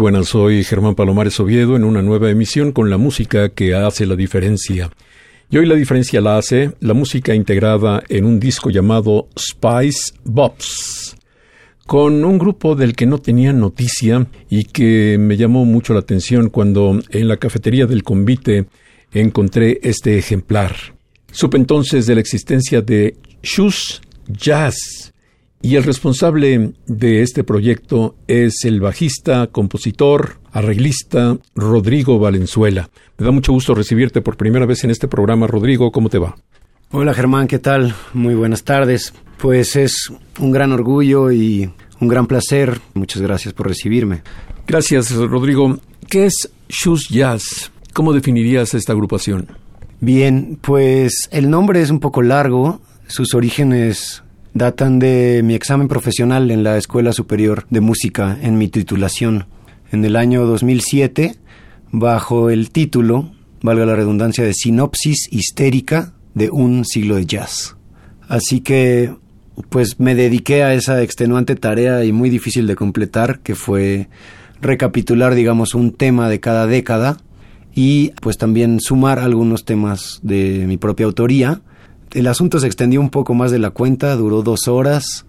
Buenas, soy Germán Palomares Oviedo en una nueva emisión con la música que hace la diferencia. Y hoy la diferencia la hace la música integrada en un disco llamado Spice Bops, con un grupo del que no tenía noticia y que me llamó mucho la atención cuando en la cafetería del convite encontré este ejemplar. Supe entonces de la existencia de Shoes Jazz, y el responsable de este proyecto es el bajista, compositor, arreglista Rodrigo Valenzuela. Me da mucho gusto recibirte por primera vez en este programa. Rodrigo, ¿cómo te va? Hola Germán, ¿qué tal? Muy buenas tardes. Pues es un gran orgullo y un gran placer. Muchas gracias por recibirme. Gracias, Rodrigo. ¿Qué es Shoes Jazz? ¿Cómo definirías esta agrupación? Bien, pues el nombre es un poco largo. Sus orígenes datan de mi examen profesional en la Escuela Superior de Música en mi titulación en el año 2007 bajo el título, valga la redundancia, de Sinopsis Histérica de un siglo de jazz. Así que pues me dediqué a esa extenuante tarea y muy difícil de completar que fue recapitular digamos un tema de cada década y pues también sumar algunos temas de mi propia autoría el asunto se extendió un poco más de la cuenta, duró dos horas,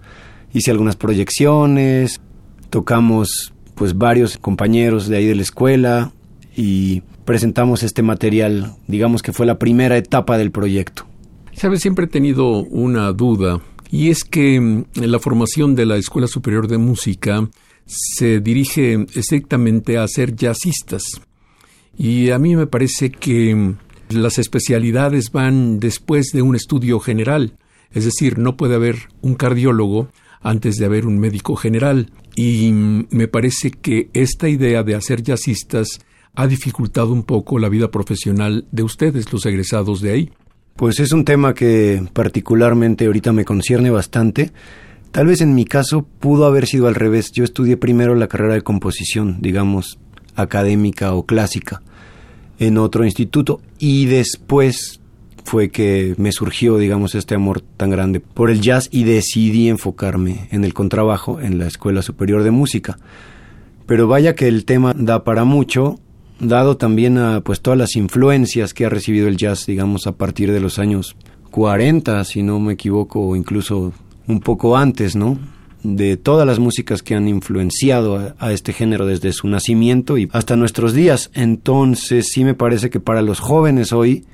hice algunas proyecciones, tocamos pues varios compañeros de ahí de la escuela y presentamos este material, digamos que fue la primera etapa del proyecto. Sabes, siempre he tenido una duda y es que mm, la formación de la Escuela Superior de Música se dirige estrictamente a ser jazzistas. Y a mí me parece que mm, las especialidades van después de un estudio general, es decir, no puede haber un cardiólogo antes de haber un médico general. Y me parece que esta idea de hacer jazzistas ha dificultado un poco la vida profesional de ustedes, los egresados de ahí. Pues es un tema que particularmente ahorita me concierne bastante. Tal vez en mi caso pudo haber sido al revés. Yo estudié primero la carrera de composición, digamos, académica o clásica en otro instituto y después fue que me surgió, digamos, este amor tan grande por el jazz y decidí enfocarme en el contrabajo en la Escuela Superior de Música. Pero vaya que el tema da para mucho, dado también a pues todas las influencias que ha recibido el jazz, digamos, a partir de los años 40, si no me equivoco, o incluso un poco antes, ¿no? De todas las músicas que han influenciado a, este género desde su nacimiento y hasta nuestros días. Entonces sí me parece que para los jóvenes hoy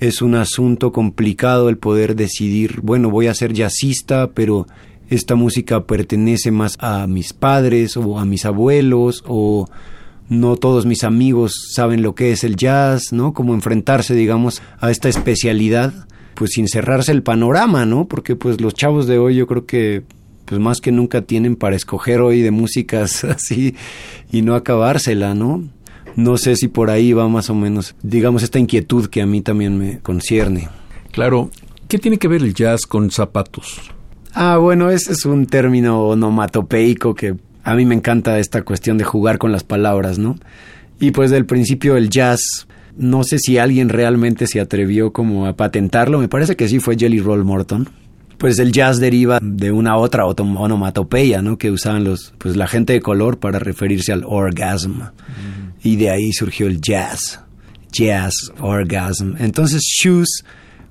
es un asunto complicado el poder decidir, bueno, voy a ser jazzista, pero esta música pertenece más a mis padres o a mis abuelos o no todos mis amigos saben lo que es el jazz, ¿no? Como enfrentarse, digamos, a esta especialidad pues sin cerrarse el panorama, ¿no? Porque pues los chavos de hoy yo creo que pues más que nunca tienen para escoger hoy de músicas así y no acabársela, ¿no? No sé si por ahí va más o menos, digamos, esta inquietud que a mí también me concierne. Claro, ¿qué tiene que ver el jazz con zapatos? Ah, bueno, ese es un término onomatopeico que a mí me encanta esta cuestión de jugar con las palabras, ¿no? Y pues del principio el jazz, no sé si alguien realmente se atrevió como a patentarlo, me parece que sí fue Jelly Roll Morton pues el jazz deriva de una otra onomatopeya, ¿no? Que usaban los, pues la gente de color para referirse al orgasm. Y de ahí surgió el jazz. jazz, orgasm. Entonces, shoes,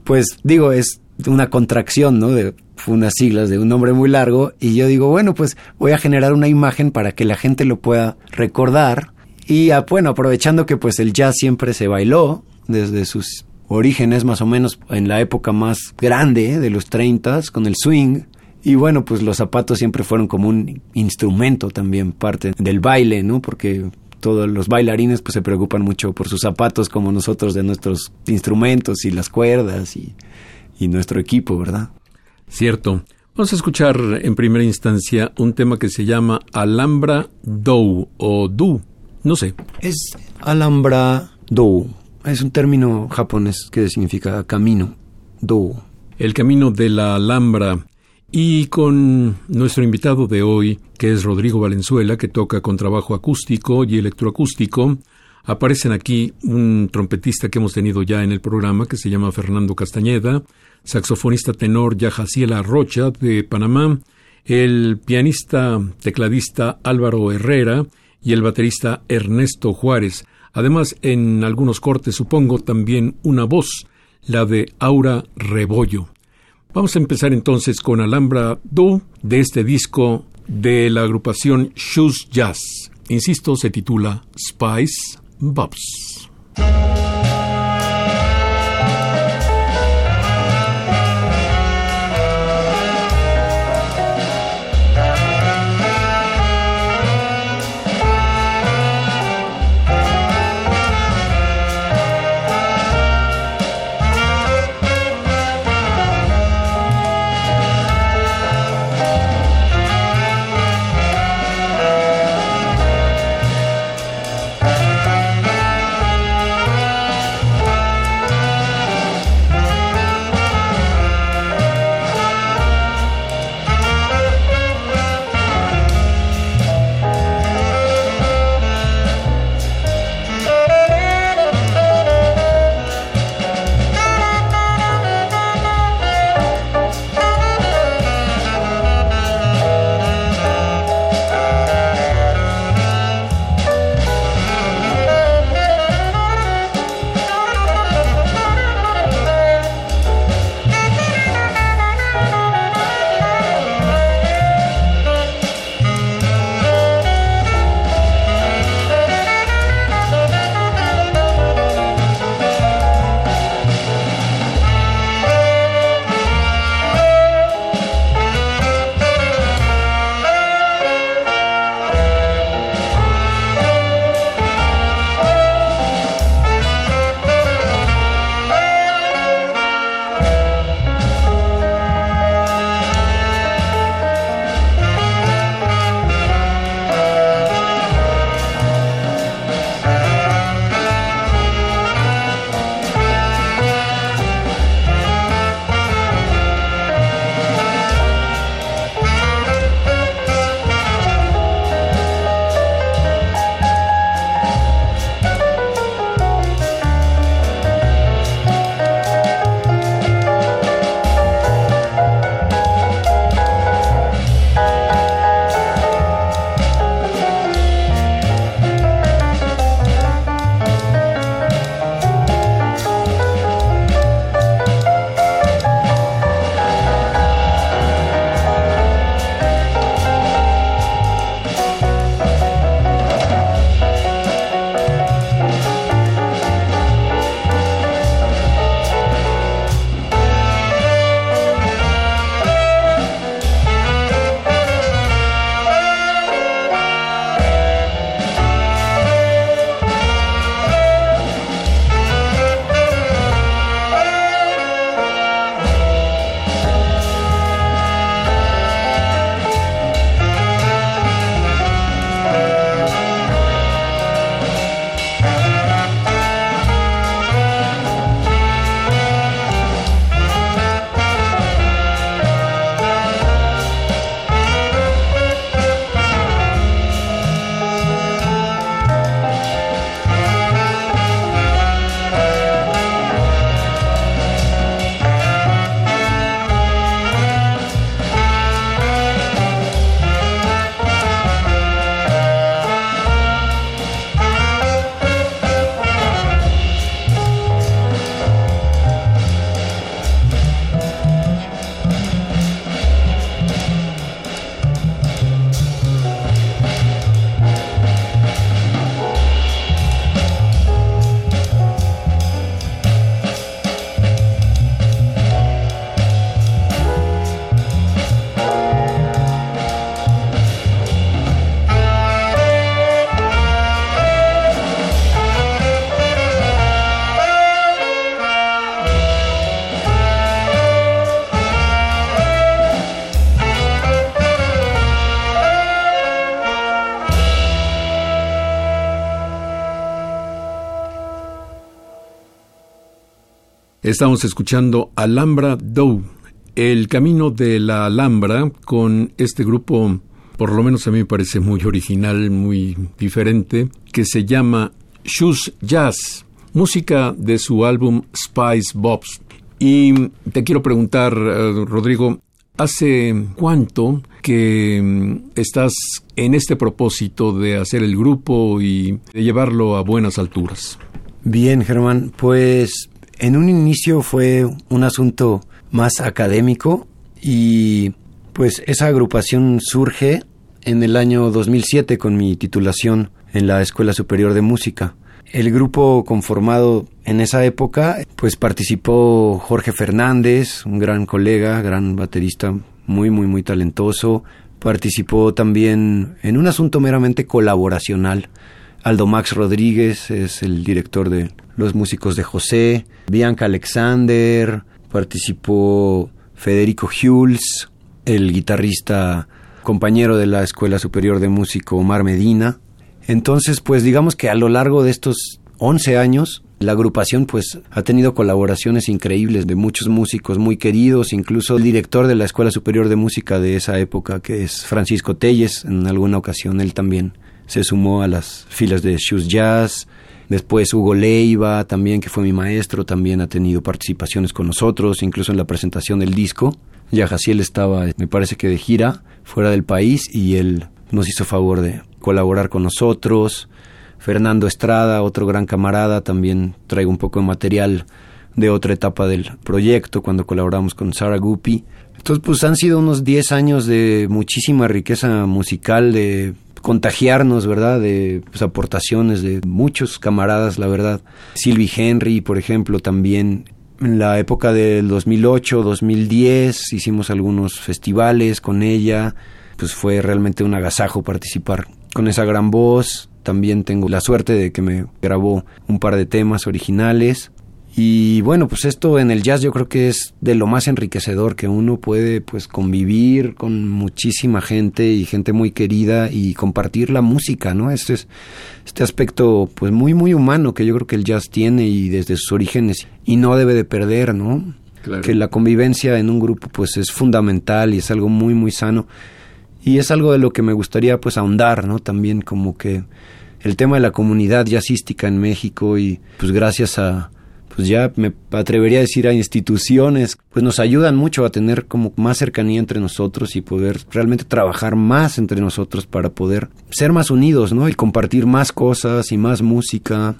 pues digo, es una contracción, ¿no? De unas siglas de un nombre muy largo y yo digo, bueno, pues voy a generar una imagen para que la gente lo pueda recordar y ah, bueno, aprovechando que pues el jazz siempre se bailó desde sus orígenes más o menos en la época más grande de los 30 con el swing y bueno, pues los zapatos siempre fueron como un instrumento también, parte del baile, ¿no? Porque todos los bailarines pues se preocupan mucho por sus zapatos como nosotros de nuestros instrumentos y las cuerdas y, y nuestro equipo, ¿verdad? Cierto. Vamos a escuchar en primera instancia un tema que se llama Alhambra Dou o Du. No sé. Es Alhambra Dou. Es un término japonés que significa camino. Dou. El camino de la Alhambra. Y con nuestro invitado de hoy, que es Rodrigo Valenzuela, que toca con trabajo acústico y electroacústico, aparecen aquí un trompetista que hemos tenido ya en el programa, que se llama Fernando Castañeda, saxofonista tenor Yajaciela Rocha de Panamá, el pianista tecladista Álvaro Herrera y el baterista Ernesto Juárez. Además, en algunos cortes supongo también una voz, la de Aura Rebollo. Vamos a empezar entonces con Alhambra Do de este disco de la agrupación Shoes Jazz. Insisto, se titula Spice Bobs. Estamos escuchando Alhambra Dow, el camino de la Alhambra con este grupo, por lo menos a mí me parece muy original, muy diferente, que se llama Shoes Jazz, música de su álbum Spice Bobs. Y te quiero preguntar, eh, Rodrigo, ¿hace cuánto que mm, estás en este propósito de hacer el grupo y de llevarlo a buenas alturas? Bien, Germán, pues en un inicio fue un asunto más académico y pues esa agrupación surge en el año 2007 con mi titulación en la Escuela Superior de Música. El grupo conformado en esa época, pues participó Jorge Fernández, un gran colega, gran baterista, muy, muy, muy talentoso. Participó también en un asunto meramente colaboracional. Aldo Max Rodríguez es el director de Los Músicos de José. Bianca Alexander. Participó Federico Hules, el guitarrista compañero de la Escuela Superior de Músico Omar Medina. Entonces, pues digamos que a lo largo de estos 11 años, la agrupación pues ha tenido colaboraciones increíbles de muchos músicos muy queridos, incluso el director de la Escuela Superior de Música de esa época, que es Francisco Telles, en alguna ocasión él también se sumó a las filas de Shoes Jazz. Después Hugo Leiva, también que fue mi maestro, también ha tenido participaciones con nosotros, incluso en la presentación del disco. Ya Jaciel estaba, me parece que de gira, fuera del país, y él nos hizo favor de colaborar con nosotros. Fernando Estrada, otro gran camarada, también traigo un poco de material de otra etapa del proyecto cuando colaboramos con Sara Guppy. Entonces, pues han sido unos 10 años de muchísima riqueza musical, de contagiarnos, ¿verdad? De pues, aportaciones de muchos camaradas, la verdad. Sylvie Henry, por ejemplo, también en la época del 2008, 2010, hicimos algunos festivales con ella pues fue realmente un agasajo participar con esa gran voz. También tengo la suerte de que me grabó un par de temas originales. Y bueno, pues esto en el jazz yo creo que es de lo más enriquecedor que uno puede pues convivir con muchísima gente y gente muy querida y compartir la música, ¿no? Este es este aspecto pues muy muy humano que yo creo que el jazz tiene y desde sus orígenes y no debe de perder, ¿no? Que la convivencia en un grupo pues es fundamental y es algo muy muy sano y es algo de lo que me gustaría pues ahondar, ¿no? También como que el tema de la comunidad jazzística en México y pues gracias a pues ya me atrevería a decir a instituciones, pues nos ayudan mucho a tener como más cercanía entre nosotros y poder realmente trabajar más entre nosotros para poder ser más unidos, ¿no? Y compartir más cosas y más música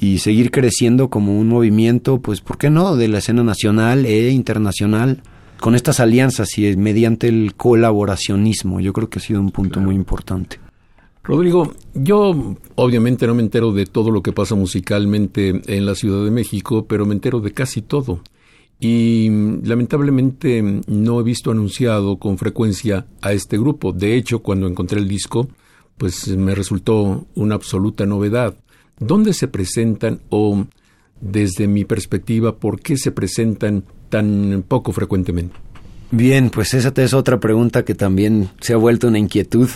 y seguir creciendo como un movimiento, pues, ¿por qué no?, de la escena nacional e internacional con estas alianzas y mediante el colaboracionismo. Yo creo que ha sido un punto muy importante. Rodrigo, yo obviamente no me entero de todo lo que pasa musicalmente en la Ciudad de México, pero me entero de casi todo. Y lamentablemente no he visto anunciado con frecuencia a este grupo. De hecho, cuando encontré el disco, pues me resultó una absoluta novedad. ¿Dónde se presentan o, desde mi perspectiva, por qué se presentan tan poco frecuentemente? Bien, pues esa es otra pregunta que también se ha vuelto una inquietud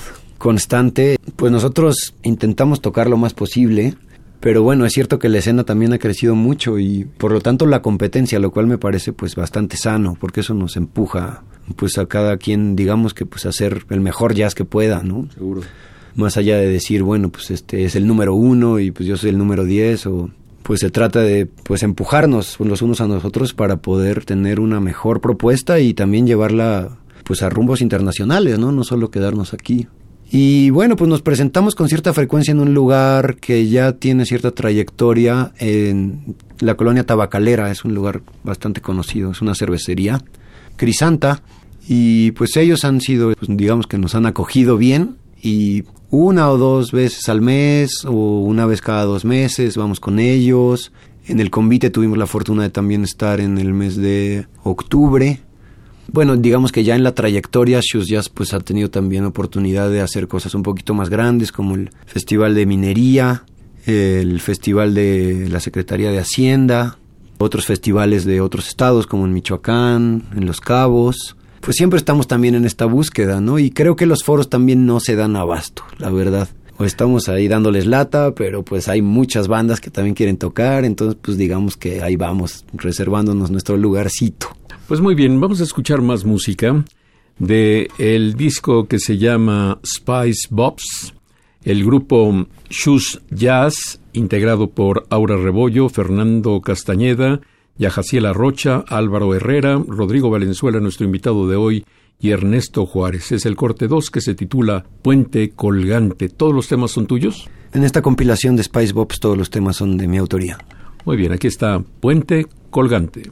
constante. Pues nosotros intentamos tocar lo más posible, pero bueno, es cierto que la escena también ha crecido mucho y por lo tanto la competencia, lo cual me parece pues bastante sano, porque eso nos empuja pues a cada quien, digamos que pues hacer el mejor jazz que pueda, ¿no? Seguro. Más allá de decir, bueno, pues este es el número uno y pues yo soy el número diez o pues se trata de pues empujarnos los unos a nosotros para poder tener una mejor propuesta y también llevarla pues a rumbos internacionales, ¿no? No solo quedarnos aquí. Y bueno, pues nos presentamos con cierta frecuencia en un lugar que ya tiene cierta trayectoria en la colonia tabacalera, es un lugar bastante conocido, es una cervecería, Crisanta, y pues ellos han sido, pues, digamos que nos han acogido bien y una o dos veces al mes o una vez cada dos meses vamos con ellos. En el convite tuvimos la fortuna de también estar en el mes de octubre. Bueno, digamos que ya en la trayectoria Shoes Jazz pues ha tenido también oportunidad de hacer cosas un poquito más grandes como el Festival de Minería, el Festival de la Secretaría de Hacienda, otros festivales de otros estados como en Michoacán, en Los Cabos, pues siempre estamos también en esta búsqueda, ¿no? Y creo que los foros también no se dan abasto, la verdad. o estamos ahí dándoles lata, pero pues hay muchas bandas que también quieren tocar, entonces pues digamos que ahí vamos, reservándonos nuestro lugarcito. Pues muy bien, vamos a escuchar más música de el disco que se llama Spice Bops, el grupo Shoes Jazz, integrado por Aura Rebollo, Fernando Castañeda, Yajaciela Rocha, Álvaro Herrera, Rodrigo Valenzuela, nuestro invitado de hoy, y Ernesto Juárez. Es el corte 2 que se titula Puente Colgante. ¿Todos los temas son tuyos? En esta compilación de Spice Bops todos los temas son de mi autoría. Muy bien, aquí está Puente Colgante.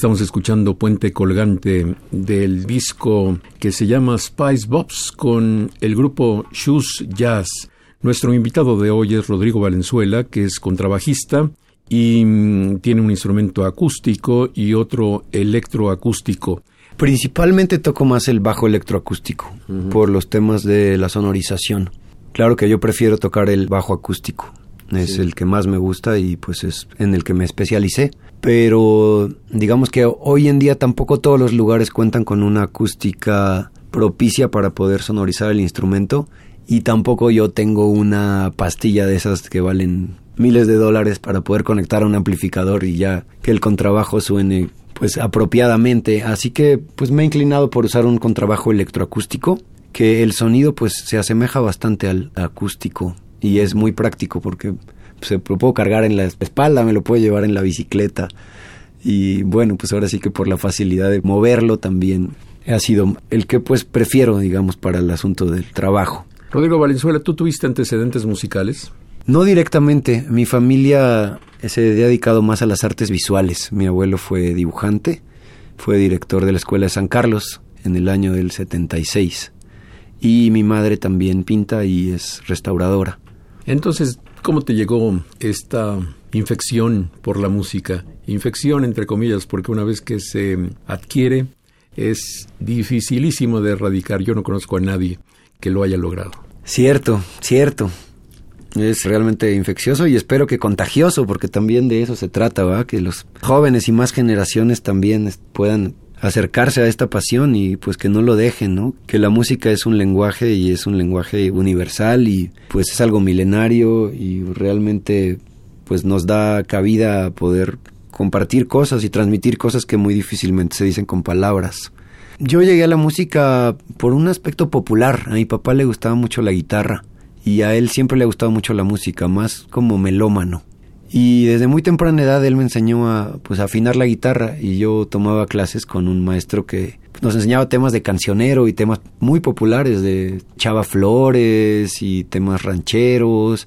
Estamos escuchando Puente Colgante del disco que se llama Spice Bobs con el grupo Shoes Jazz. Nuestro invitado de hoy es Rodrigo Valenzuela, que es contrabajista y mm, tiene un instrumento acústico y otro electroacústico. Principalmente toco más el bajo electroacústico por los temas de la sonorización. Claro que yo prefiero tocar el bajo acústico. Es el que más me gusta y pues es en el que me especialicé. Pero digamos que hoy en día tampoco todos los lugares cuentan con una acústica propicia para poder sonorizar el instrumento y tampoco yo tengo una pastilla de esas que valen miles de dólares para poder conectar a un amplificador y ya que el contrabajo suene pues apropiadamente. Así que pues me he inclinado por usar un contrabajo electroacústico, que el sonido pues se asemeja bastante al acústico y es muy práctico porque se lo puedo cargar en la espalda, me lo puedo llevar en la bicicleta y bueno, pues ahora sí que por la facilidad de moverlo también ha sido el que pues prefiero, digamos, para el asunto del trabajo. Rodrigo Valenzuela, ¿tú tuviste antecedentes musicales? No directamente, mi familia se ha dedicado más a las artes visuales. Mi abuelo fue dibujante, fue director de la Escuela de San Carlos en el año del 76. Y mi madre también pinta y es restauradora. Entonces, ¿cómo te llegó esta infección por la música? Infección entre comillas, porque una vez que se adquiere es dificilísimo de erradicar. Yo no conozco a nadie que lo haya logrado. Cierto, cierto es realmente infeccioso y espero que contagioso, porque también de eso se trata, ¿va? Que los jóvenes y más generaciones también puedan acercarse a esta pasión y pues que no lo dejen, ¿no? Que la música es un lenguaje y es un lenguaje universal y pues es algo milenario y realmente pues nos da cabida a poder compartir cosas y transmitir cosas que muy difícilmente se dicen con palabras. Yo llegué a la música por un aspecto popular. A mi papá le gustaba mucho la guitarra y a él siempre le ha gustado mucho la música, más como melómano. Y desde muy temprana edad él me enseñó a pues afinar la guitarra y yo tomaba clases con un maestro que nos enseñaba temas de cancionero y temas muy populares de Chava Flores y temas rancheros.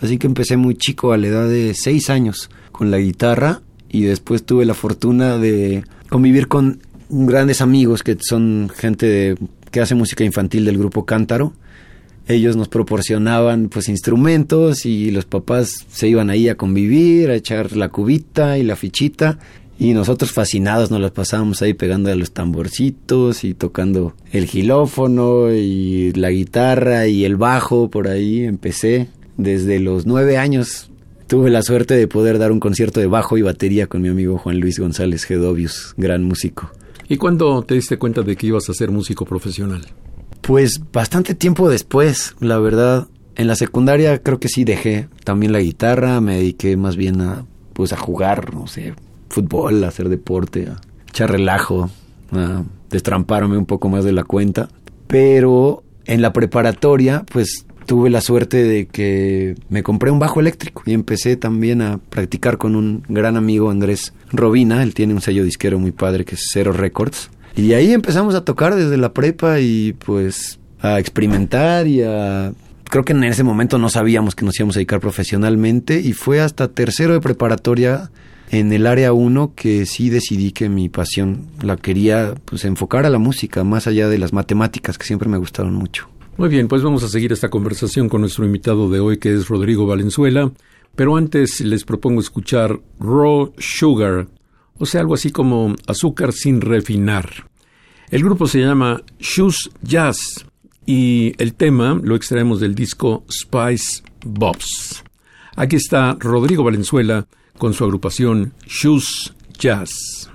Así que empecé muy chico a la edad de seis años con la guitarra y después tuve la fortuna de convivir con grandes amigos que son gente que hace música infantil del grupo Cántaro ellos nos proporcionaban pues instrumentos y los papás se iban ahí a convivir, a echar la cubita y la fichita y nosotros fascinados nos las pasábamos ahí pegando a los tamborcitos y tocando el gilófono y la guitarra y el bajo por ahí empecé desde los nueve años tuve la suerte de poder dar un concierto de bajo y batería con mi amigo Juan Luis González Gedovius, gran músico. ¿Y cuándo te diste cuenta de que ibas a ser músico profesional? Pues bastante tiempo después, la verdad. En la secundaria creo que sí dejé también la guitarra, me dediqué más bien a pues a jugar, no sé, fútbol, a hacer deporte, a echar relajo, a destramparme un poco más de la cuenta. Pero en la preparatoria, pues tuve la suerte de que me compré un bajo eléctrico y empecé también a practicar con un gran amigo Andrés Robina, él tiene un sello disquero muy padre que es Zero Records y ahí empezamos a tocar desde la prepa y pues a experimentar y a... Creo que en ese momento no sabíamos que nos íbamos a dedicar profesionalmente y fue hasta tercero de preparatoria en el área 1 que sí decidí que mi pasión la quería pues enfocar a la música más allá de las matemáticas que siempre me gustaron mucho. Muy bien, pues vamos a seguir esta conversación con nuestro invitado de hoy que es Rodrigo Valenzuela, pero antes les propongo escuchar Raw Sugar o sea, algo así como azúcar sin refinar. El grupo se llama Shoes Jazz y el tema lo extraemos del disco Spice Bobs. Aquí está Rodrigo Valenzuela con su agrupación Shoes Jazz.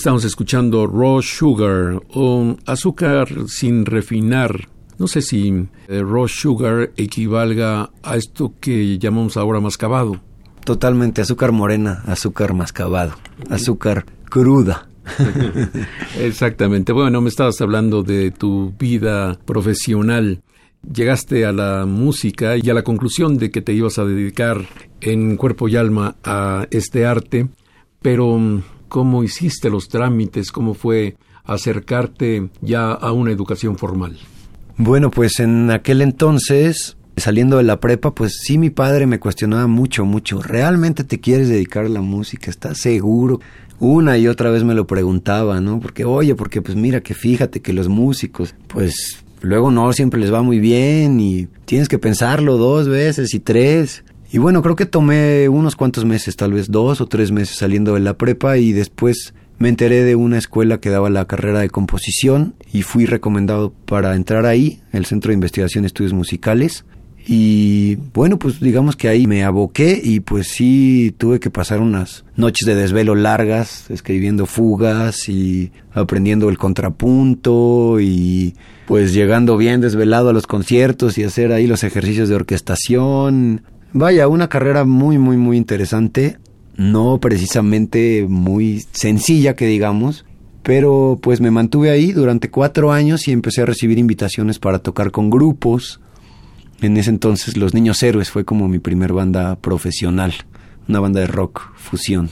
Estamos escuchando raw sugar o azúcar sin refinar. No sé si eh, raw sugar equivalga a esto que llamamos ahora mascabado. Totalmente, azúcar morena, azúcar mascabado, azúcar cruda. Exactamente. Bueno, me estabas hablando de tu vida profesional. Llegaste a la música y a la conclusión de que te ibas a dedicar en cuerpo y alma a este arte, pero ¿cómo hiciste los trámites? ¿Cómo fue acercarte ya a una educación formal? Bueno, pues en aquel entonces, saliendo de la prepa, pues sí mi padre me cuestionaba mucho, mucho. ¿Realmente te quieres dedicar a la música? ¿Estás seguro? Una y otra vez me lo preguntaba, ¿no? Porque, oye, porque pues mira que fíjate que los músicos, pues luego no siempre les va muy bien y tienes que pensarlo dos veces y tres. Y bueno, creo que tomé unos cuantos meses, tal vez dos o tres meses saliendo de la prepa y después me enteré de una escuela que daba la carrera de composición y fui recomendado para entrar ahí, el Centro de Investigación y Estudios Musicales. Y bueno, pues digamos que ahí me aboqué y pues sí tuve que pasar unas noches de desvelo largas, escribiendo fugas y aprendiendo el contrapunto y pues llegando bien desvelado a los conciertos y hacer ahí los ejercicios de orquestación. Vaya, una carrera muy, muy, muy interesante, no precisamente muy sencilla que digamos, pero pues me mantuve ahí durante cuatro años y empecé a recibir invitaciones para tocar con grupos. En ese entonces Los Niños Héroes fue como mi primer banda profesional, una banda de rock fusión.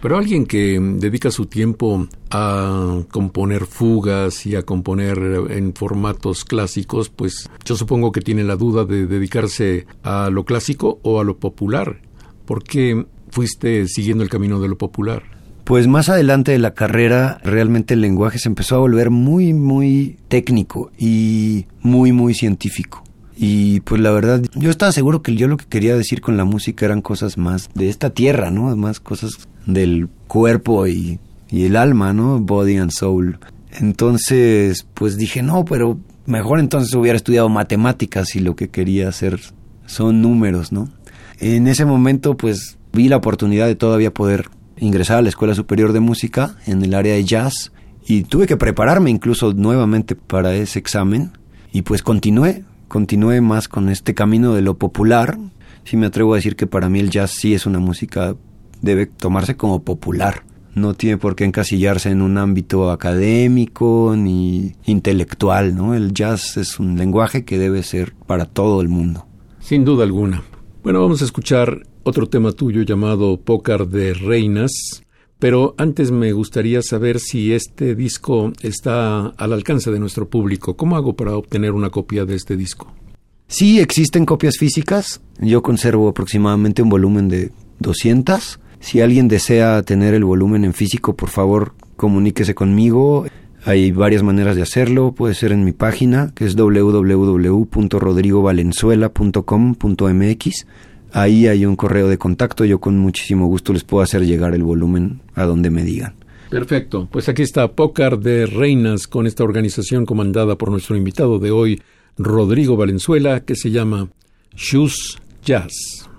Pero alguien que dedica su tiempo a componer fugas y a componer en formatos clásicos, pues yo supongo que tiene la duda de dedicarse a lo clásico o a lo popular. ¿Por qué fuiste siguiendo el camino de lo popular? Pues más adelante de la carrera, realmente el lenguaje se empezó a volver muy, muy técnico y muy, muy científico. Y pues la verdad, yo estaba seguro que yo lo que quería decir con la música eran cosas más de esta tierra, ¿no? Más cosas del cuerpo y, y el alma, ¿no? Body and soul. Entonces, pues dije, no, pero mejor entonces hubiera estudiado matemáticas y lo que quería hacer son números, ¿no? En ese momento, pues vi la oportunidad de todavía poder ingresar a la Escuela Superior de Música en el área de jazz y tuve que prepararme incluso nuevamente para ese examen y pues continué continúe más con este camino de lo popular. Sí me atrevo a decir que para mí el jazz sí es una música, debe tomarse como popular. No tiene por qué encasillarse en un ámbito académico ni intelectual, ¿no? El jazz es un lenguaje que debe ser para todo el mundo. Sin duda alguna. Bueno, vamos a escuchar otro tema tuyo llamado Pócar de Reinas, pero antes me gustaría saber si este disco está al alcance de nuestro público. ¿Cómo hago para obtener una copia de este disco? Sí, existen copias físicas. Yo conservo aproximadamente un volumen de 200. Si alguien desea tener el volumen en físico, por favor, comuníquese conmigo. Hay varias maneras de hacerlo. Puede ser en mi página, que es www.rodrigovalenzuela.com.mx Ahí hay un correo de contacto, yo con muchísimo gusto les puedo hacer llegar el volumen a donde me digan. Perfecto, pues aquí está Pócar de Reinas con esta organización comandada por nuestro invitado de hoy, Rodrigo Valenzuela, que se llama Shoes Jazz.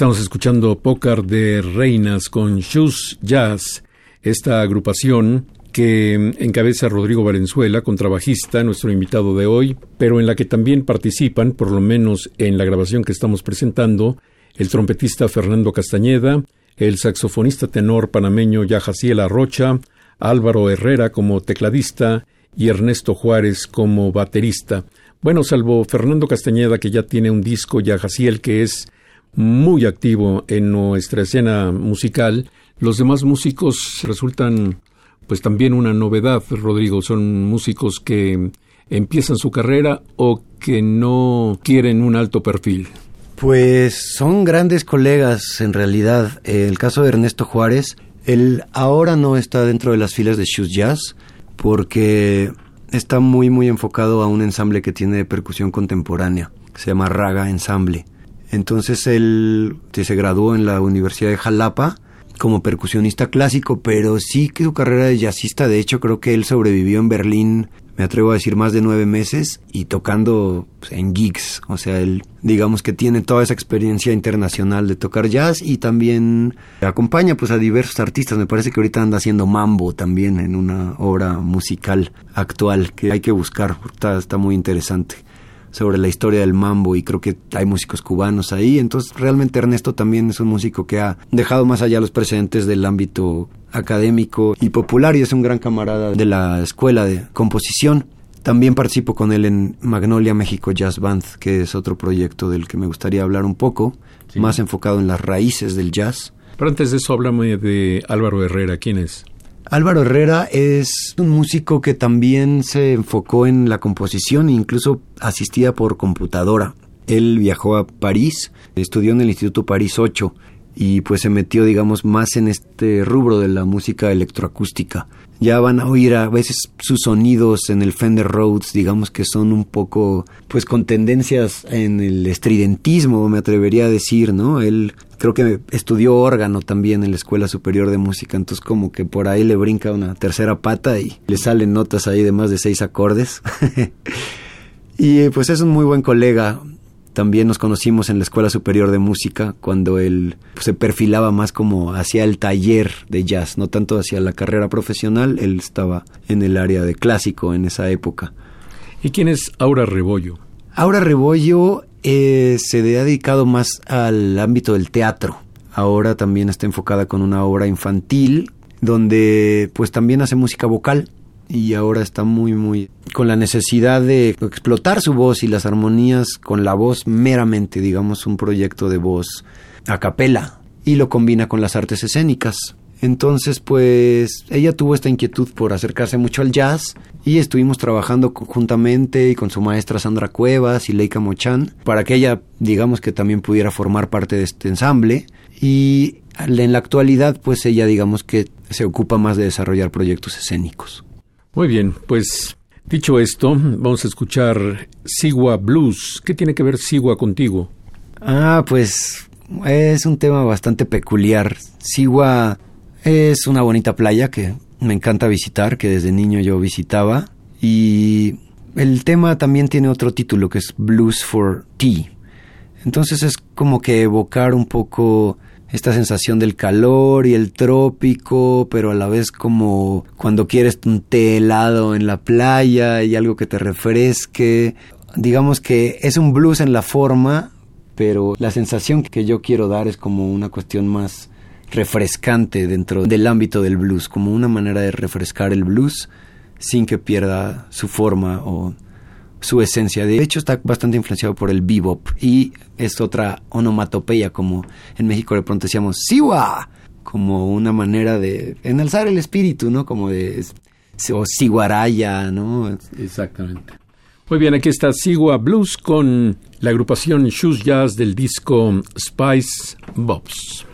Estamos escuchando Pócar de Reinas con Shoes Jazz, esta agrupación que encabeza Rodrigo Valenzuela, contrabajista, nuestro invitado de hoy, pero en la que también participan, por lo menos en la grabación que estamos presentando, el trompetista Fernando Castañeda, el saxofonista tenor panameño Yajaciel Rocha, Álvaro Herrera como tecladista y Ernesto Juárez como baterista. Bueno, salvo Fernando Castañeda, que ya tiene un disco, Yajaciel, que es muy activo en nuestra escena musical, los demás músicos resultan pues también una novedad, Rodrigo. Son músicos que empiezan su carrera o que no quieren un alto perfil. Pues son grandes colegas en realidad. El caso de Ernesto Juárez, él ahora no está dentro de las filas de Shoes Jazz porque está muy muy enfocado a un ensamble que tiene percusión contemporánea, se llama Raga Ensamble. Entonces él se graduó en la Universidad de Jalapa como percusionista clásico, pero sí que su carrera de jazzista, de hecho creo que él sobrevivió en Berlín, me atrevo a decir, más de nueve meses y tocando pues, en gigs, o sea, él digamos que tiene toda esa experiencia internacional de tocar jazz y también acompaña pues a diversos artistas, me parece que ahorita anda haciendo mambo también en una obra musical actual que hay que buscar, está, está muy interesante sobre la historia del mambo y creo que hay músicos cubanos ahí. Entonces realmente Ernesto también es un músico que ha dejado más allá los precedentes del ámbito académico y popular y es un gran camarada de la escuela de composición. También participo con él en Magnolia México Jazz Band, que es otro proyecto del que me gustaría hablar un poco, más enfocado en las raíces del jazz. Pero antes de eso, háblame de Álvaro Herrera. ¿Quién es? Álvaro Herrera es un músico que también se enfocó en la composición incluso asistía por computadora. Él viajó a París, estudió en el Instituto París 8 y pues se metió digamos más en este rubro de la música electroacústica. Ya van a oír a veces sus sonidos en el Fender Rhodes, digamos que son un poco pues con tendencias en el estridentismo, me atrevería a decir, ¿no? Él creo que estudió órgano también en la Escuela Superior de Música, entonces como que por ahí le brinca una tercera pata y le salen notas ahí de más de seis acordes. y pues es un muy buen colega. También nos conocimos en la Escuela Superior de Música cuando él pues, se perfilaba más como hacia el taller de jazz, no tanto hacia la carrera profesional, él estaba en el área de clásico en esa época. ¿Y quién es Aura Rebollo? Aura Rebollo eh, se ha dedicado más al ámbito del teatro. Ahora también está enfocada con una obra infantil donde pues también hace música vocal y ahora está muy muy con la necesidad de explotar su voz y las armonías con la voz meramente, digamos un proyecto de voz a capela y lo combina con las artes escénicas. Entonces, pues ella tuvo esta inquietud por acercarse mucho al jazz y estuvimos trabajando conjuntamente y con su maestra Sandra Cuevas y Leica Mochan para que ella, digamos que también pudiera formar parte de este ensamble y en la actualidad, pues ella, digamos que se ocupa más de desarrollar proyectos escénicos. Muy bien, pues dicho esto, vamos a escuchar Sigua Blues. ¿Qué tiene que ver Sigua contigo? Ah, pues es un tema bastante peculiar. Sigua es una bonita playa que me encanta visitar, que desde niño yo visitaba. Y el tema también tiene otro título que es Blues for Tea. Entonces es como que evocar un poco esta sensación del calor y el trópico, pero a la vez como cuando quieres un té helado en la playa y algo que te refresque. Digamos que es un blues en la forma, pero la sensación que yo quiero dar es como una cuestión más refrescante dentro del ámbito del blues, como una manera de refrescar el blues sin que pierda su forma o su esencia. De hecho, está bastante influenciado por el bebop y es otra onomatopeya, como en México de pronto decíamos siwa, como una manera de enalzar el espíritu, ¿no? Como de o siguaraya, ¿no? Exactamente. Muy bien, aquí está Sigua Blues con la agrupación Shoes Jazz del disco Spice Bobs.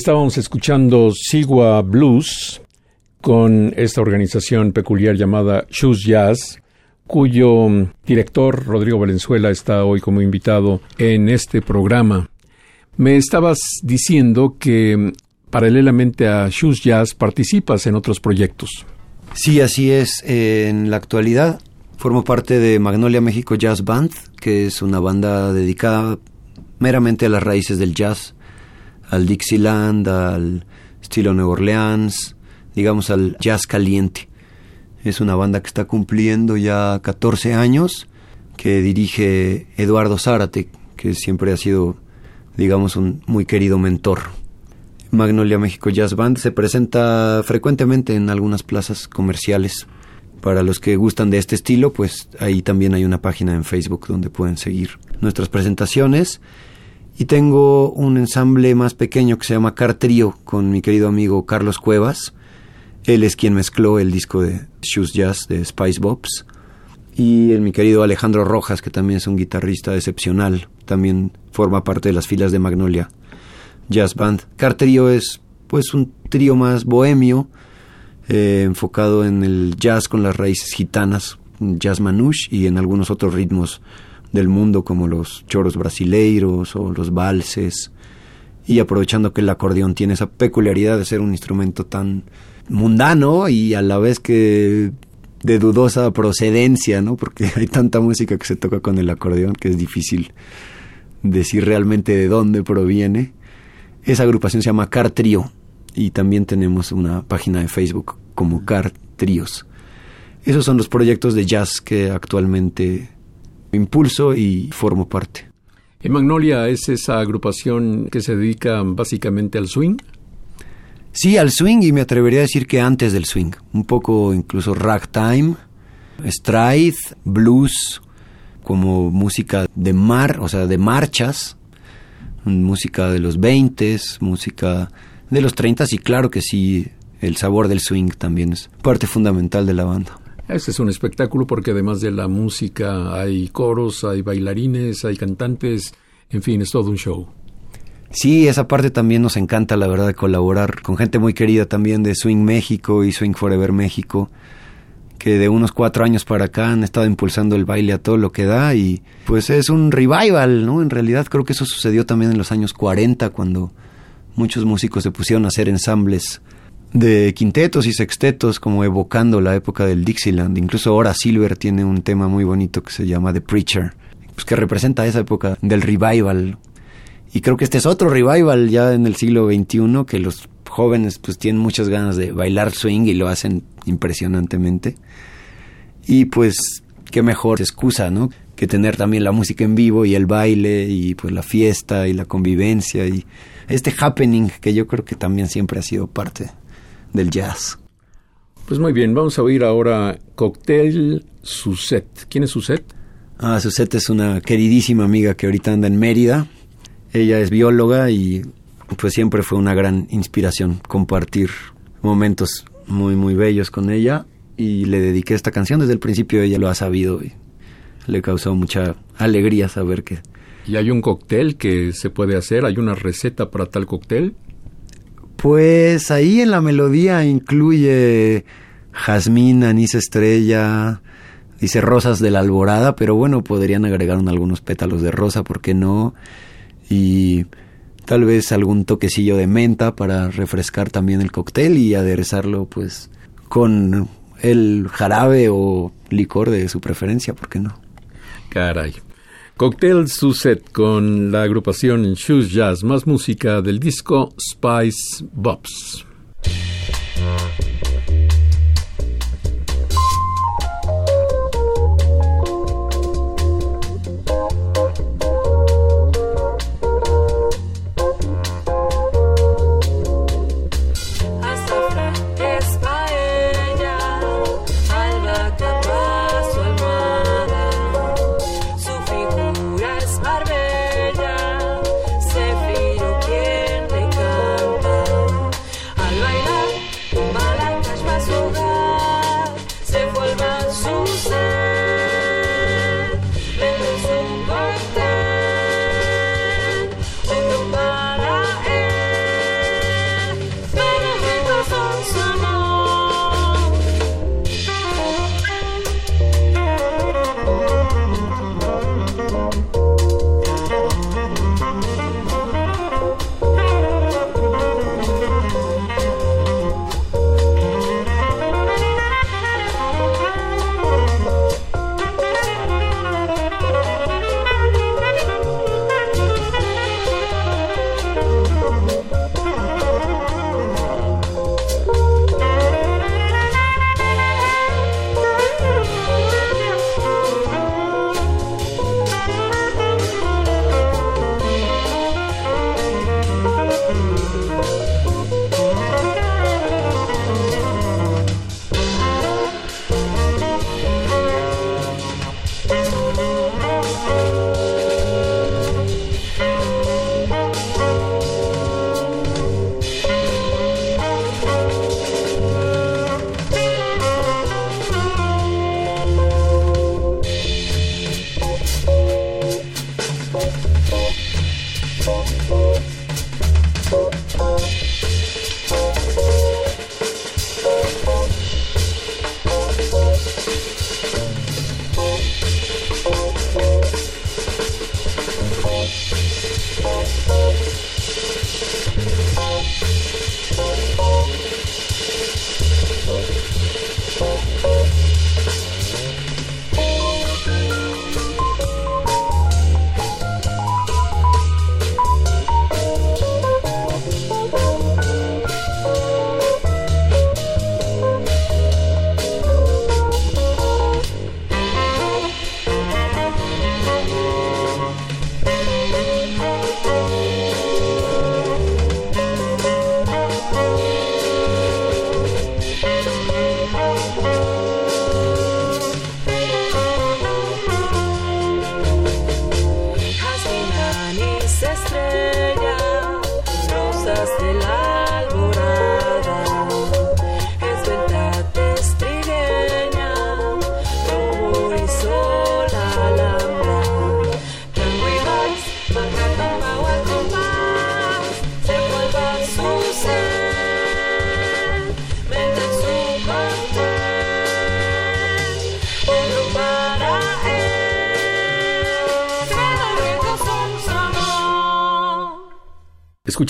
Estábamos escuchando Sigua Blues con esta organización peculiar llamada Shoes Jazz, cuyo director Rodrigo Valenzuela está hoy como invitado en este programa. Me estabas diciendo que paralelamente a Shoes Jazz participas en otros proyectos. Sí, así es. En la actualidad formo parte de Magnolia México Jazz Band, que es una banda dedicada meramente a las raíces del jazz al Dixieland, al estilo Nueva Orleans, digamos al jazz caliente. Es una banda que está cumpliendo ya 14 años, que dirige Eduardo Zárate, que siempre ha sido, digamos, un muy querido mentor. Magnolia México Jazz Band se presenta frecuentemente en algunas plazas comerciales. Para los que gustan de este estilo, pues ahí también hay una página en Facebook donde pueden seguir nuestras presentaciones. Y tengo un ensamble más pequeño que se llama Car Trio con mi querido amigo Carlos Cuevas. Él es quien mezcló el disco de Shoes Jazz de Spice Bobs. Y el, mi querido Alejandro Rojas, que también es un guitarrista excepcional, también forma parte de las filas de Magnolia Jazz Band. Car Trio es pues un trío más bohemio, eh, enfocado en el jazz con las raíces gitanas, jazz manouche y en algunos otros ritmos del mundo como los choros brasileiros o los valses y aprovechando que el acordeón tiene esa peculiaridad de ser un instrumento tan mundano y a la vez que de dudosa procedencia, ¿no? Porque hay tanta música que se toca con el acordeón que es difícil decir realmente de dónde proviene. Esa agrupación se llama Car Trio y también tenemos una página de Facebook como Car Trios. Esos son los proyectos de jazz que actualmente impulso y formo parte. ¿En Magnolia es esa agrupación que se dedica básicamente al swing? Sí, al swing y me atrevería a decir que antes del swing. Un poco incluso ragtime, stride, blues, como música de mar, o sea, de marchas, música de los 20, música de los 30 y claro que sí, el sabor del swing también es parte fundamental de la banda. Este es un espectáculo porque además de la música hay coros, hay bailarines, hay cantantes, en fin, es todo un show. Sí, esa parte también nos encanta, la verdad, colaborar con gente muy querida también de Swing México y Swing Forever México, que de unos cuatro años para acá han estado impulsando el baile a todo lo que da y pues es un revival, ¿no? En realidad creo que eso sucedió también en los años 40 cuando muchos músicos se pusieron a hacer ensambles de quintetos y sextetos como evocando la época del Dixieland. Incluso ahora Silver tiene un tema muy bonito que se llama The Preacher, pues que representa esa época del revival. Y creo que este es otro revival ya en el siglo XXI que los jóvenes pues tienen muchas ganas de bailar swing y lo hacen impresionantemente. Y pues qué mejor excusa, ¿no? Que tener también la música en vivo y el baile y pues la fiesta y la convivencia y este happening que yo creo que también siempre ha sido parte del jazz. Pues muy bien, vamos a oír ahora Cocktail Suset. ¿Quién es Suset? Ah, Suset es una queridísima amiga que ahorita anda en Mérida. Ella es bióloga y pues siempre fue una gran inspiración compartir momentos muy muy bellos con ella y le dediqué esta canción desde el principio ella lo ha sabido y le causó mucha alegría saber que ¿Y hay un cóctel que se puede hacer? ¿Hay una receta para tal cóctel? Pues ahí en la melodía incluye jazmín, anís estrella, dice rosas de la alborada, pero bueno, podrían agregar algunos pétalos de rosa, ¿por qué no? Y tal vez algún toquecillo de menta para refrescar también el cóctel y aderezarlo pues con el jarabe o licor de su preferencia, ¿por qué no? Caray. Cocktail Suset con la agrupación Shoes Jazz, más música del disco Spice Bobs.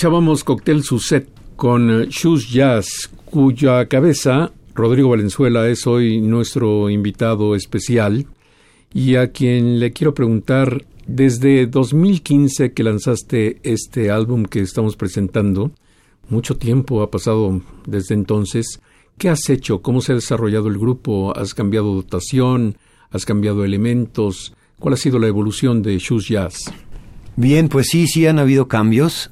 Escuchábamos Cocktail Suset con eh, Shoes Jazz, cuya cabeza Rodrigo Valenzuela es hoy nuestro invitado especial y a quien le quiero preguntar desde 2015 que lanzaste este álbum que estamos presentando, mucho tiempo ha pasado desde entonces. ¿Qué has hecho? ¿Cómo se ha desarrollado el grupo? ¿Has cambiado dotación? ¿Has cambiado elementos? ¿Cuál ha sido la evolución de Shoes Jazz? Bien, pues sí, sí han habido cambios.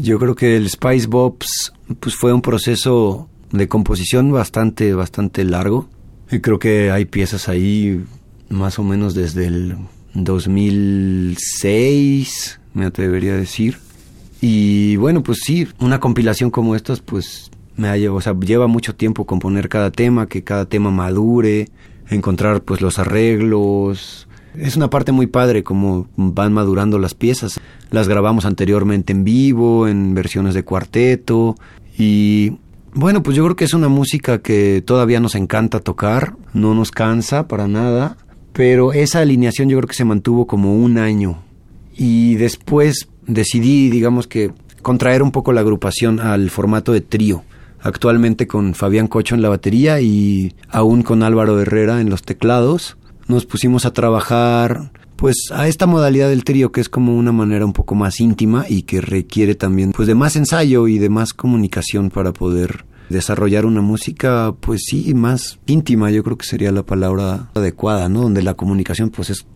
Yo creo que el Spice Bobs pues fue un proceso de composición bastante, bastante largo. Y creo que hay piezas ahí más o menos desde el 2006, me atrevería a decir. Y bueno, pues sí, una compilación como estas, pues me ha llevado, o sea, lleva mucho tiempo componer cada tema, que cada tema madure, encontrar pues los arreglos, es una parte muy padre como van madurando las piezas. Las grabamos anteriormente en vivo, en versiones de cuarteto. Y bueno, pues yo creo que es una música que todavía nos encanta tocar, no nos cansa para nada, pero esa alineación yo creo que se mantuvo como un año. Y después decidí, digamos que, contraer un poco la agrupación al formato de trío actualmente con Fabián Cocho en la batería y aún con Álvaro Herrera en los teclados. Nos pusimos a trabajar pues a esta modalidad del trío que es como una manera un poco más íntima y que requiere también pues de más ensayo y de más comunicación para poder desarrollar una música pues sí más íntima yo creo que sería la palabra adecuada no donde la comunicación pues es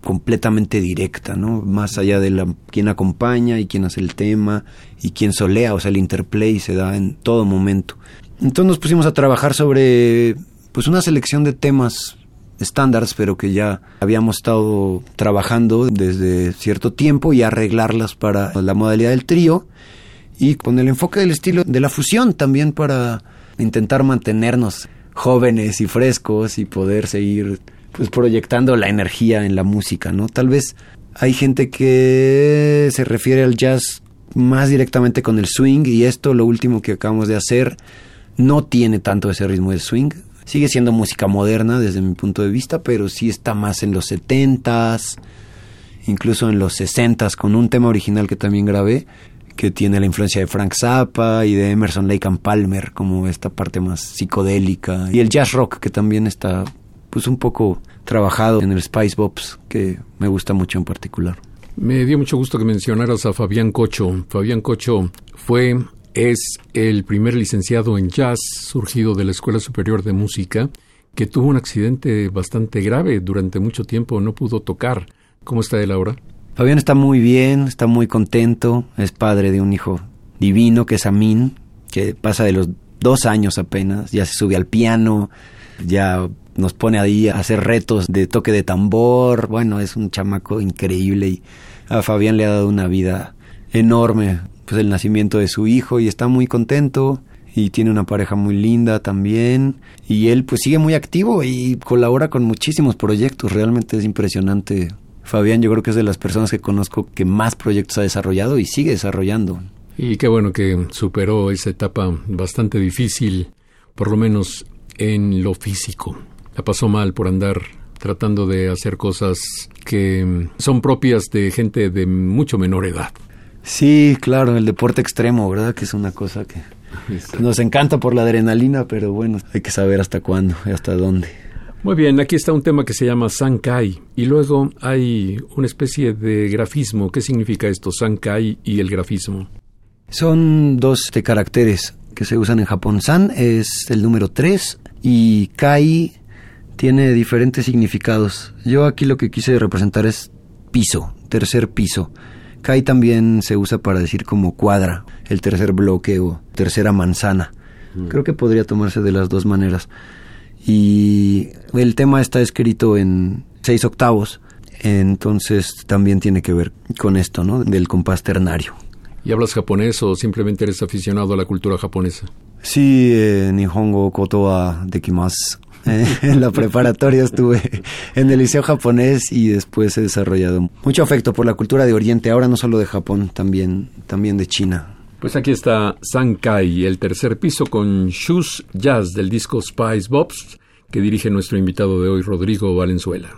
completamente directa, ¿no? Más allá de la, quién acompaña y quién hace el tema y quién solea, o sea, el interplay se da en todo momento. Entonces nos pusimos a trabajar sobre pues una selección de temas estándares, pero que ya habíamos estado trabajando desde cierto tiempo y arreglarlas para la modalidad del trío y con el enfoque del estilo de la fusión también para intentar mantenernos jóvenes y frescos y poder seguir pues proyectando la energía en la música, ¿no? Tal vez hay gente que se refiere al jazz más directamente con el swing y esto lo último que acabamos de hacer no tiene tanto ese ritmo de swing, Sigue siendo música moderna desde mi punto de vista, pero sí está más en los 70s, incluso en los 60s, con un tema original que también grabé, que tiene la influencia de Frank Zappa y de Emerson Lake and Palmer, como esta parte más psicodélica, y el jazz rock, que también está pues un poco trabajado en el Spice Bops, que me gusta mucho en particular. Me dio mucho gusto que mencionaras a Fabián Cocho. Fabián Cocho fue es el primer licenciado en jazz surgido de la Escuela Superior de Música que tuvo un accidente bastante grave. Durante mucho tiempo no pudo tocar. ¿Cómo está él ahora? Fabián está muy bien, está muy contento. Es padre de un hijo divino que es Amin, que pasa de los dos años apenas. Ya se sube al piano, ya nos pone ahí a hacer retos de toque de tambor. Bueno, es un chamaco increíble y a Fabián le ha dado una vida enorme pues el nacimiento de su hijo y está muy contento y tiene una pareja muy linda también y él pues sigue muy activo y colabora con muchísimos proyectos, realmente es impresionante. Fabián yo creo que es de las personas que conozco que más proyectos ha desarrollado y sigue desarrollando. Y qué bueno que superó esa etapa bastante difícil, por lo menos en lo físico. La pasó mal por andar tratando de hacer cosas que son propias de gente de mucho menor edad. Sí, claro, el deporte extremo, ¿verdad? Que es una cosa que nos encanta por la adrenalina, pero bueno, hay que saber hasta cuándo y hasta dónde. Muy bien, aquí está un tema que se llama Sankai y luego hay una especie de grafismo. ¿Qué significa esto, Sankai y el grafismo? Son dos de caracteres que se usan en Japón. San es el número 3 y Kai tiene diferentes significados. Yo aquí lo que quise representar es piso, tercer piso. Kai también se usa para decir como cuadra, el tercer bloque o tercera manzana. Mm. Creo que podría tomarse de las dos maneras. Y el tema está escrito en seis octavos, entonces también tiene que ver con esto, ¿no? Del compás ternario. ¿Y hablas japonés o simplemente eres aficionado a la cultura japonesa? Sí, eh, Nihongo koto wa dekimasu. en la preparatoria estuve en el liceo japonés y después he desarrollado mucho afecto por la cultura de Oriente, ahora no solo de Japón, también, también de China. Pues aquí está Sankai, el tercer piso con Shoes Jazz del disco Spice Bobs, que dirige nuestro invitado de hoy, Rodrigo Valenzuela.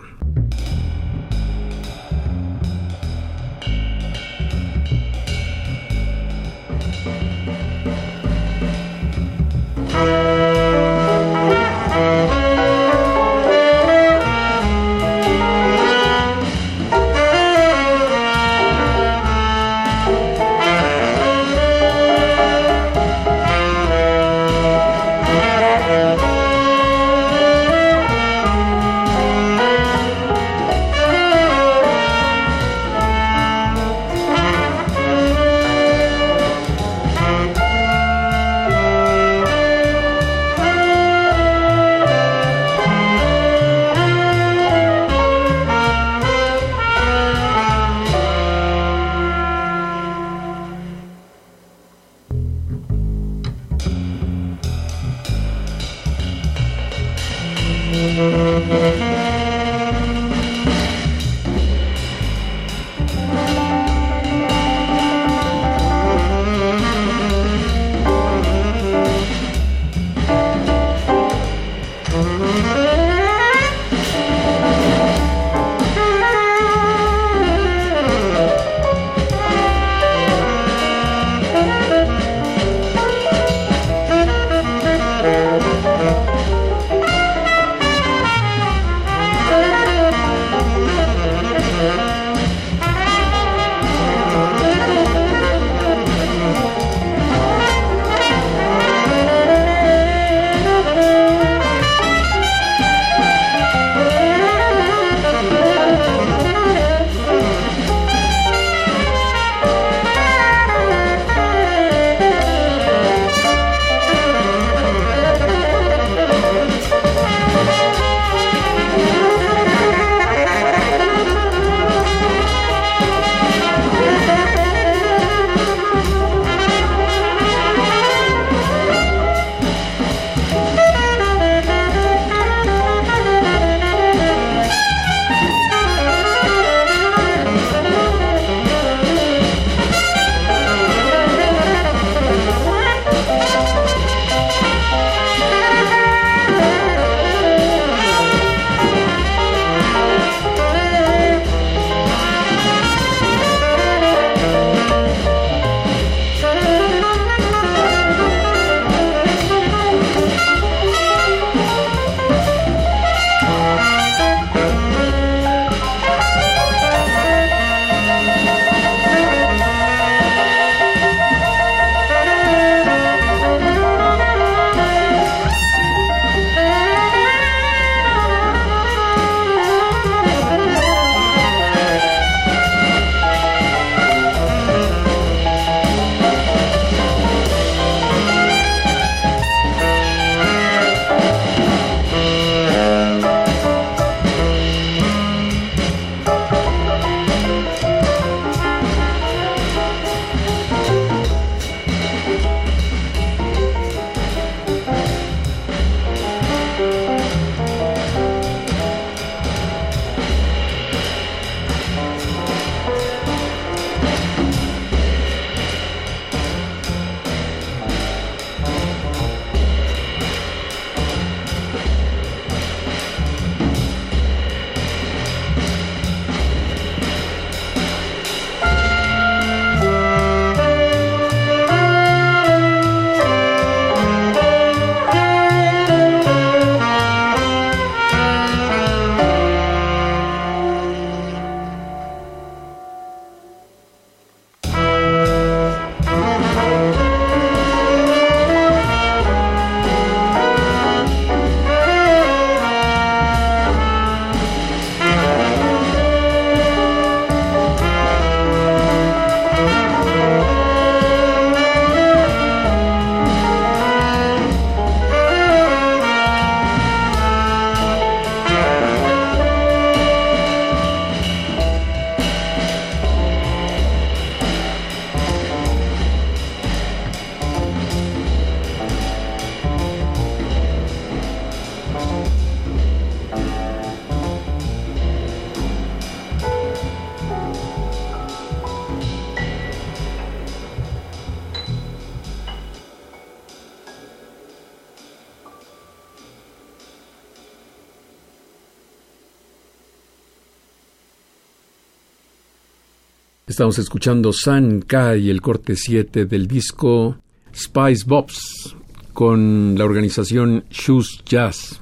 Estamos escuchando San Kai, el corte 7 del disco Spice Bobs, con la organización Shoes Jazz.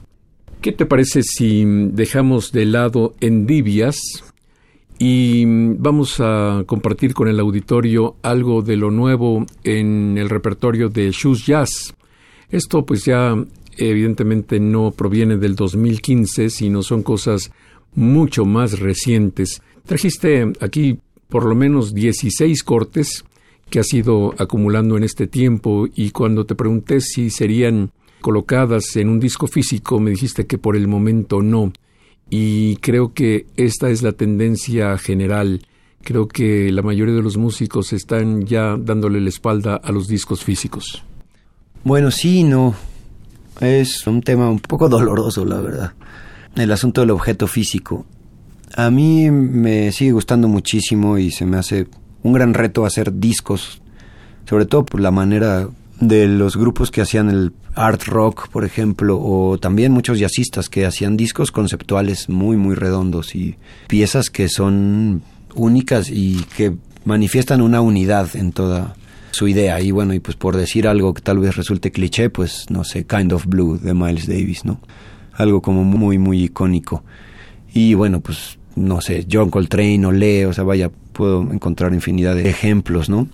¿Qué te parece si dejamos de lado Endivias y vamos a compartir con el auditorio algo de lo nuevo en el repertorio de Shoes Jazz? Esto pues ya evidentemente no proviene del 2015, sino son cosas mucho más recientes. Trajiste aquí por lo menos 16 cortes que has ido acumulando en este tiempo y cuando te pregunté si serían colocadas en un disco físico, me dijiste que por el momento no. Y creo que esta es la tendencia general. Creo que la mayoría de los músicos están ya dándole la espalda a los discos físicos. Bueno, sí, no. Es un tema un poco doloroso, la verdad. El asunto del objeto físico. A mí me sigue gustando muchísimo y se me hace un gran reto hacer discos, sobre todo por la manera de los grupos que hacían el art rock, por ejemplo, o también muchos jazzistas que hacían discos conceptuales muy, muy redondos y piezas que son únicas y que manifiestan una unidad en toda su idea. Y bueno, y pues por decir algo que tal vez resulte cliché, pues no sé, Kind of Blue de Miles Davis, ¿no? Algo como muy, muy icónico. Y bueno, pues no sé, John Coltrane o Leo, o sea, vaya, puedo encontrar infinidad de ejemplos, ¿no?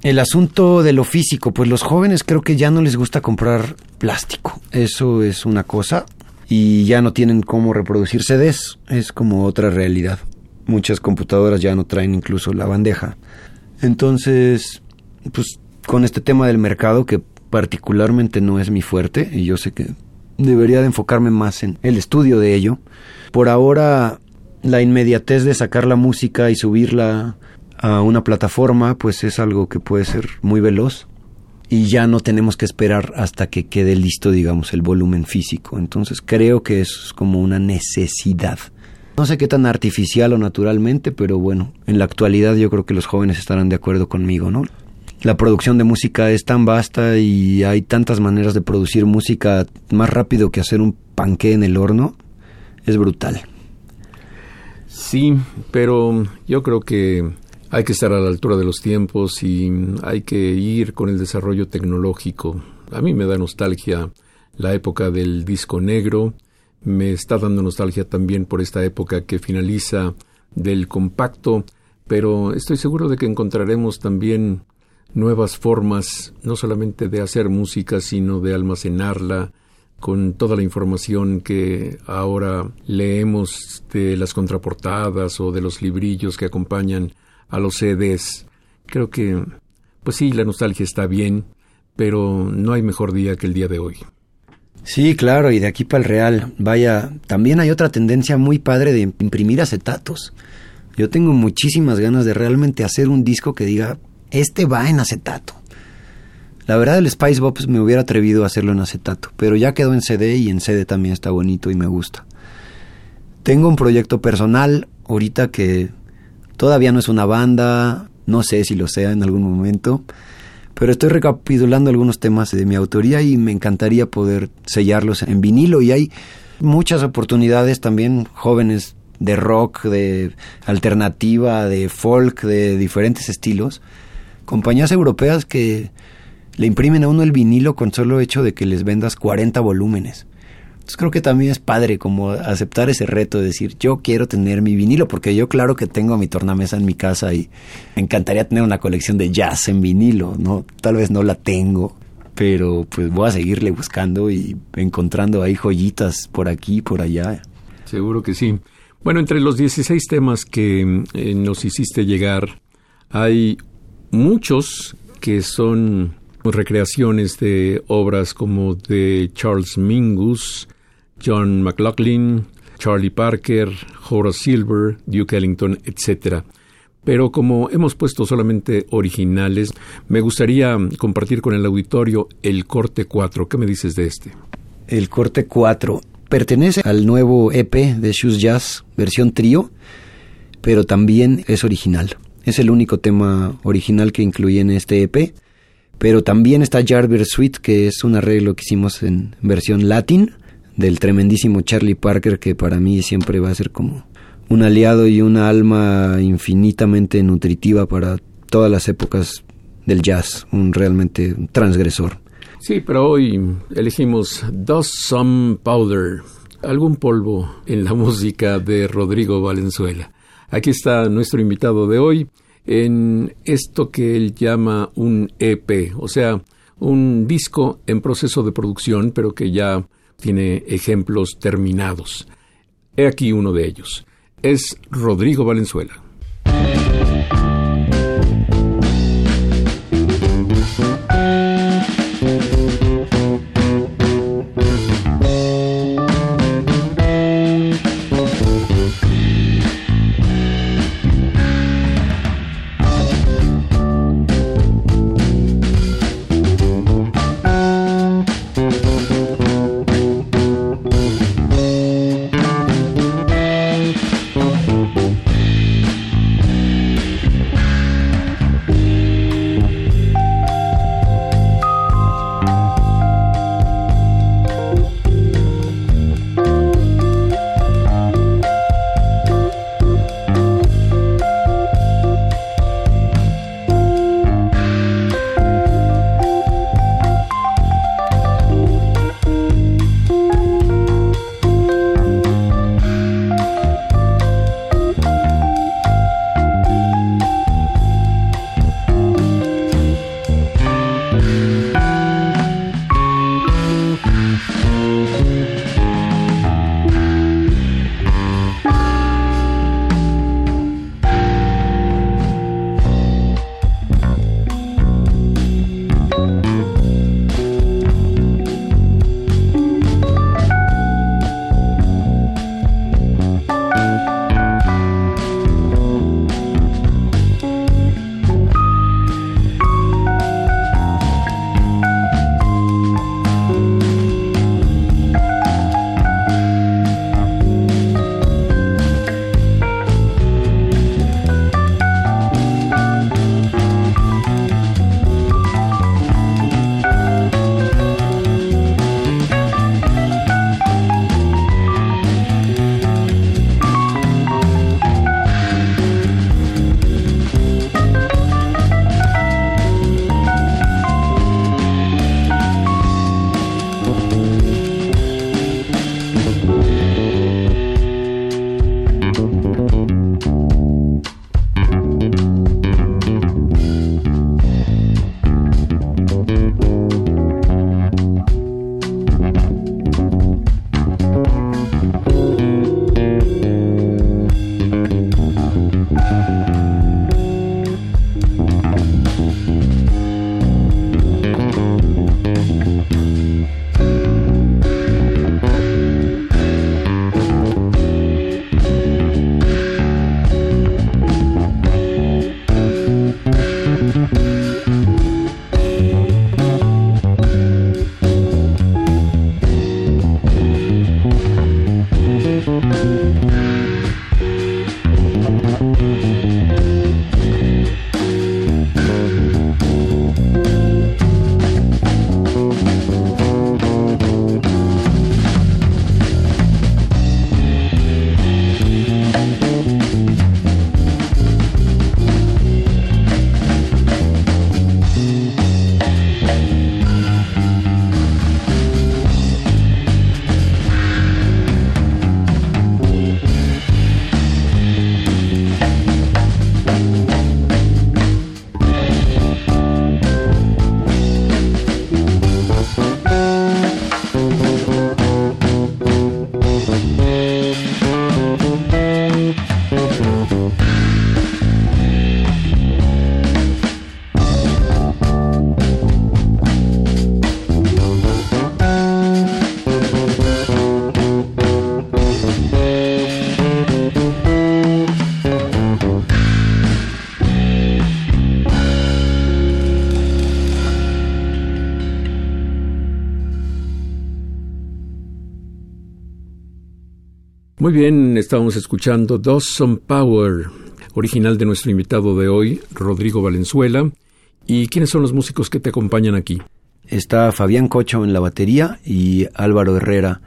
El asunto de lo físico, pues los jóvenes creo que ya no les gusta comprar plástico. Eso es una cosa. Y ya no tienen cómo reproducir CDs. Es como otra realidad. Muchas computadoras ya no traen incluso la bandeja. Entonces, pues con este tema del mercado que particularmente no es mi fuerte y yo sé que debería de enfocarme más en el estudio de ello. Por ahora la inmediatez de sacar la música y subirla a una plataforma, pues es algo que puede ser muy veloz y ya no tenemos que esperar hasta que quede listo, digamos, el volumen físico. Entonces creo que es como una necesidad. No sé qué tan artificial o naturalmente, pero bueno, en la actualidad yo creo que los jóvenes estarán de acuerdo conmigo, ¿no? La producción de música es tan vasta y hay tantas maneras de producir música más rápido que hacer un panqué en el horno. Es brutal. Sí, pero yo creo que hay que estar a la altura de los tiempos y hay que ir con el desarrollo tecnológico. A mí me da nostalgia la época del disco negro, me está dando nostalgia también por esta época que finaliza del compacto, pero estoy seguro de que encontraremos también nuevas formas, no solamente de hacer música, sino de almacenarla, con toda la información que ahora leemos de las contraportadas o de los librillos que acompañan a los CDs. Creo que, pues sí, la nostalgia está bien, pero no hay mejor día que el día de hoy. Sí, claro, y de aquí para el real. Vaya, también hay otra tendencia muy padre de imprimir acetatos. Yo tengo muchísimas ganas de realmente hacer un disco que diga, este va en acetato. La verdad el Spice Bops me hubiera atrevido a hacerlo en acetato, pero ya quedó en CD y en CD también está bonito y me gusta. Tengo un proyecto personal ahorita que todavía no es una banda, no sé si lo sea en algún momento, pero estoy recapitulando algunos temas de mi autoría y me encantaría poder sellarlos en vinilo y hay muchas oportunidades también jóvenes de rock, de alternativa, de folk, de diferentes estilos, compañías europeas que le imprimen a uno el vinilo con solo hecho de que les vendas 40 volúmenes. Entonces creo que también es padre como aceptar ese reto de decir, yo quiero tener mi vinilo, porque yo claro que tengo mi tornamesa en mi casa y me encantaría tener una colección de jazz en vinilo, ¿no? Tal vez no la tengo, pero pues voy a seguirle buscando y encontrando ahí joyitas por aquí y por allá. Seguro que sí. Bueno, entre los 16 temas que eh, nos hiciste llegar, hay muchos que son recreaciones de obras como de Charles Mingus, John McLaughlin, Charlie Parker, Horace Silver, Duke Ellington, etc. Pero como hemos puesto solamente originales, me gustaría compartir con el auditorio el corte 4. ¿Qué me dices de este? El corte 4 pertenece al nuevo EP de Shoes Jazz, versión trío, pero también es original. Es el único tema original que incluye en este EP. Pero también está Jarber Suite, que es un arreglo que hicimos en versión latín del tremendísimo Charlie Parker, que para mí siempre va a ser como un aliado y una alma infinitamente nutritiva para todas las épocas del jazz, un realmente transgresor. Sí, pero hoy elegimos Dust Some Powder, algún polvo en la música de Rodrigo Valenzuela. Aquí está nuestro invitado de hoy en esto que él llama un EP, o sea, un disco en proceso de producción, pero que ya tiene ejemplos terminados. He aquí uno de ellos. Es Rodrigo Valenzuela. Muy bien, estábamos escuchando Dawson Power, original de nuestro invitado de hoy, Rodrigo Valenzuela. ¿Y quiénes son los músicos que te acompañan aquí? Está Fabián Cocho en la batería y Álvaro Herrera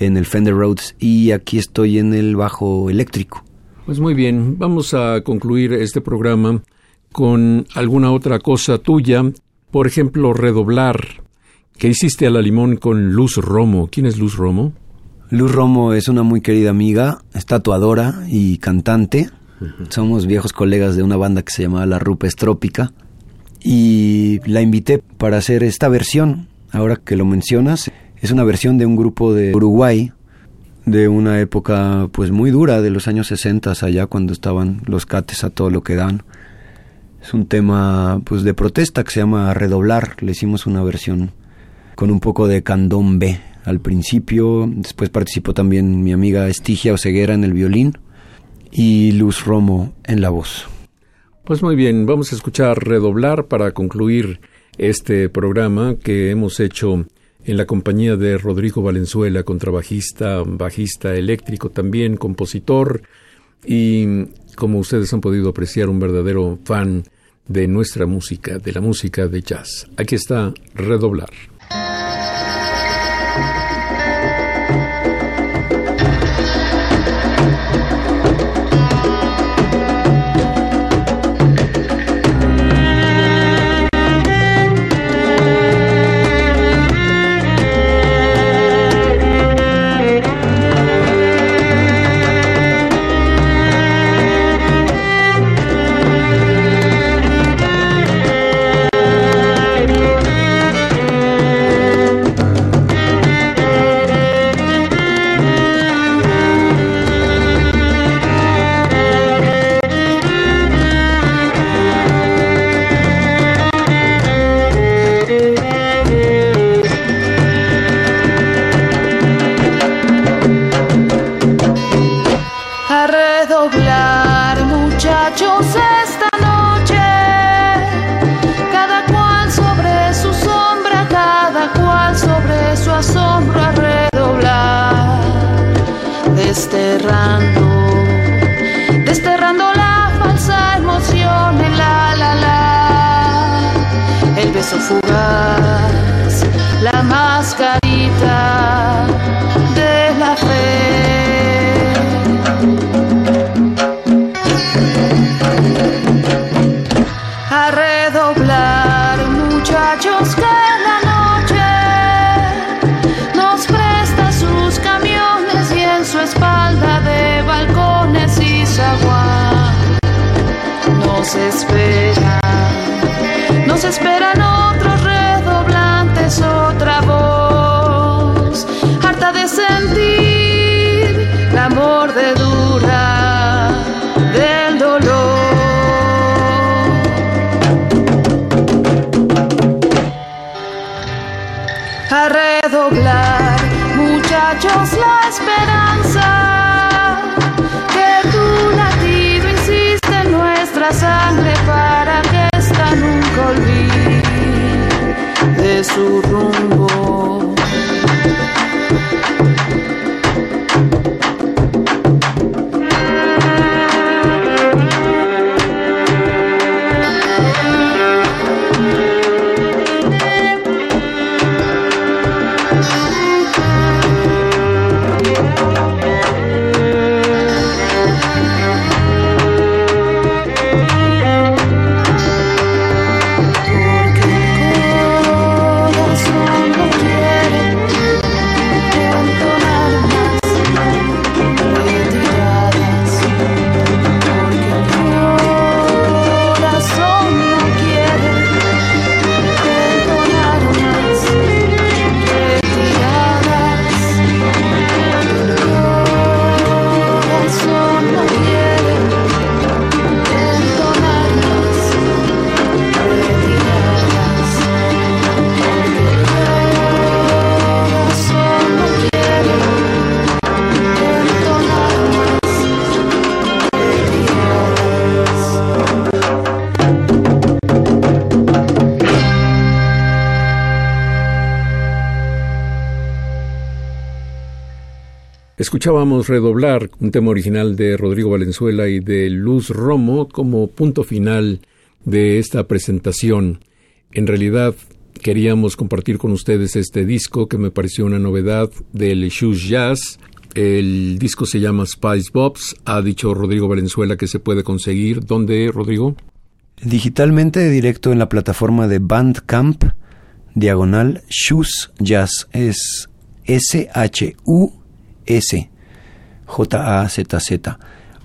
en el Fender Rhodes y aquí estoy en el bajo eléctrico. Pues muy bien, vamos a concluir este programa con alguna otra cosa tuya, por ejemplo, redoblar. ¿Qué hiciste a la limón con Luz Romo? ¿Quién es Luz Romo? Luz Romo es una muy querida amiga, estatuadora y cantante. Somos viejos colegas de una banda que se llamaba La Rupa Estrópica. Y la invité para hacer esta versión, ahora que lo mencionas. Es una versión de un grupo de Uruguay, de una época pues muy dura, de los años 60 allá, cuando estaban los cates a todo lo que dan. Es un tema pues de protesta que se llama Redoblar. Le hicimos una versión con un poco de candombe al principio, después participó también mi amiga Estigia Oseguera en el violín y Luz Romo en la voz. Pues muy bien, vamos a escuchar Redoblar para concluir este programa que hemos hecho en la compañía de Rodrigo Valenzuela, contrabajista, bajista eléctrico también, compositor y, como ustedes han podido apreciar, un verdadero fan de nuestra música, de la música de jazz. Aquí está Redoblar. paso fugaz, la máscara. sangre para que esta nunca olvide su rumbo. Escuchábamos Redoblar, un tema original de Rodrigo Valenzuela y de Luz Romo como punto final de esta presentación. En realidad queríamos compartir con ustedes este disco que me pareció una novedad del Shoes Jazz, El disco se llama Spice Bobs. Ha dicho Rodrigo Valenzuela que se puede conseguir. ¿Dónde, Rodrigo? Digitalmente directo en la plataforma de Bandcamp, diagonal Shoes Jazz. Es S-H-U-S, J-A-Z-Z.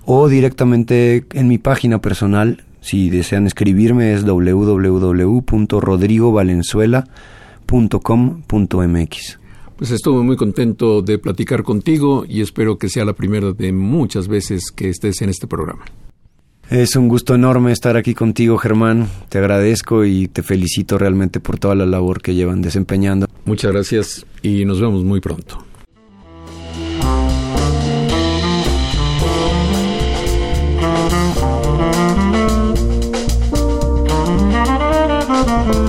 O directamente en mi página personal, si desean escribirme, es www.rodrigovalenzuela.com.mx. Pues estuve muy contento de platicar contigo y espero que sea la primera de muchas veces que estés en este programa. Es un gusto enorme estar aquí contigo, Germán. Te agradezco y te felicito realmente por toda la labor que llevan desempeñando. Muchas gracias y nos vemos muy pronto. Música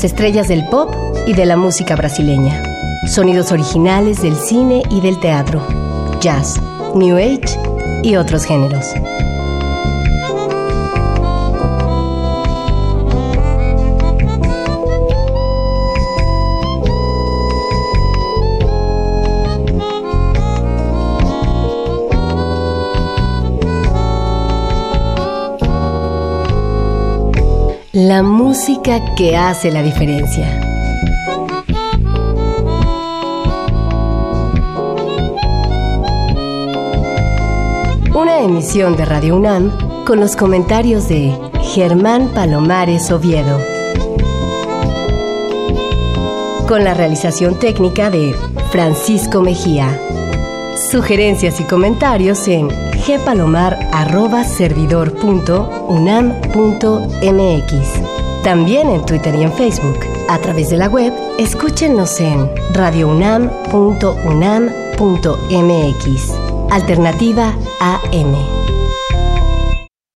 Las estrellas del pop y de la música brasileña. Sonidos originales del cine y del teatro. Jazz, New Age y otros géneros. La música que hace la diferencia. Una emisión de Radio UNAM con los comentarios de Germán Palomares Oviedo. Con la realización técnica de Francisco Mejía. Sugerencias y comentarios en gpalomar.servidor.unam.mx. También en Twitter y en Facebook. A través de la web, escúchenos en radiounam.unam.mx. Alternativa AM.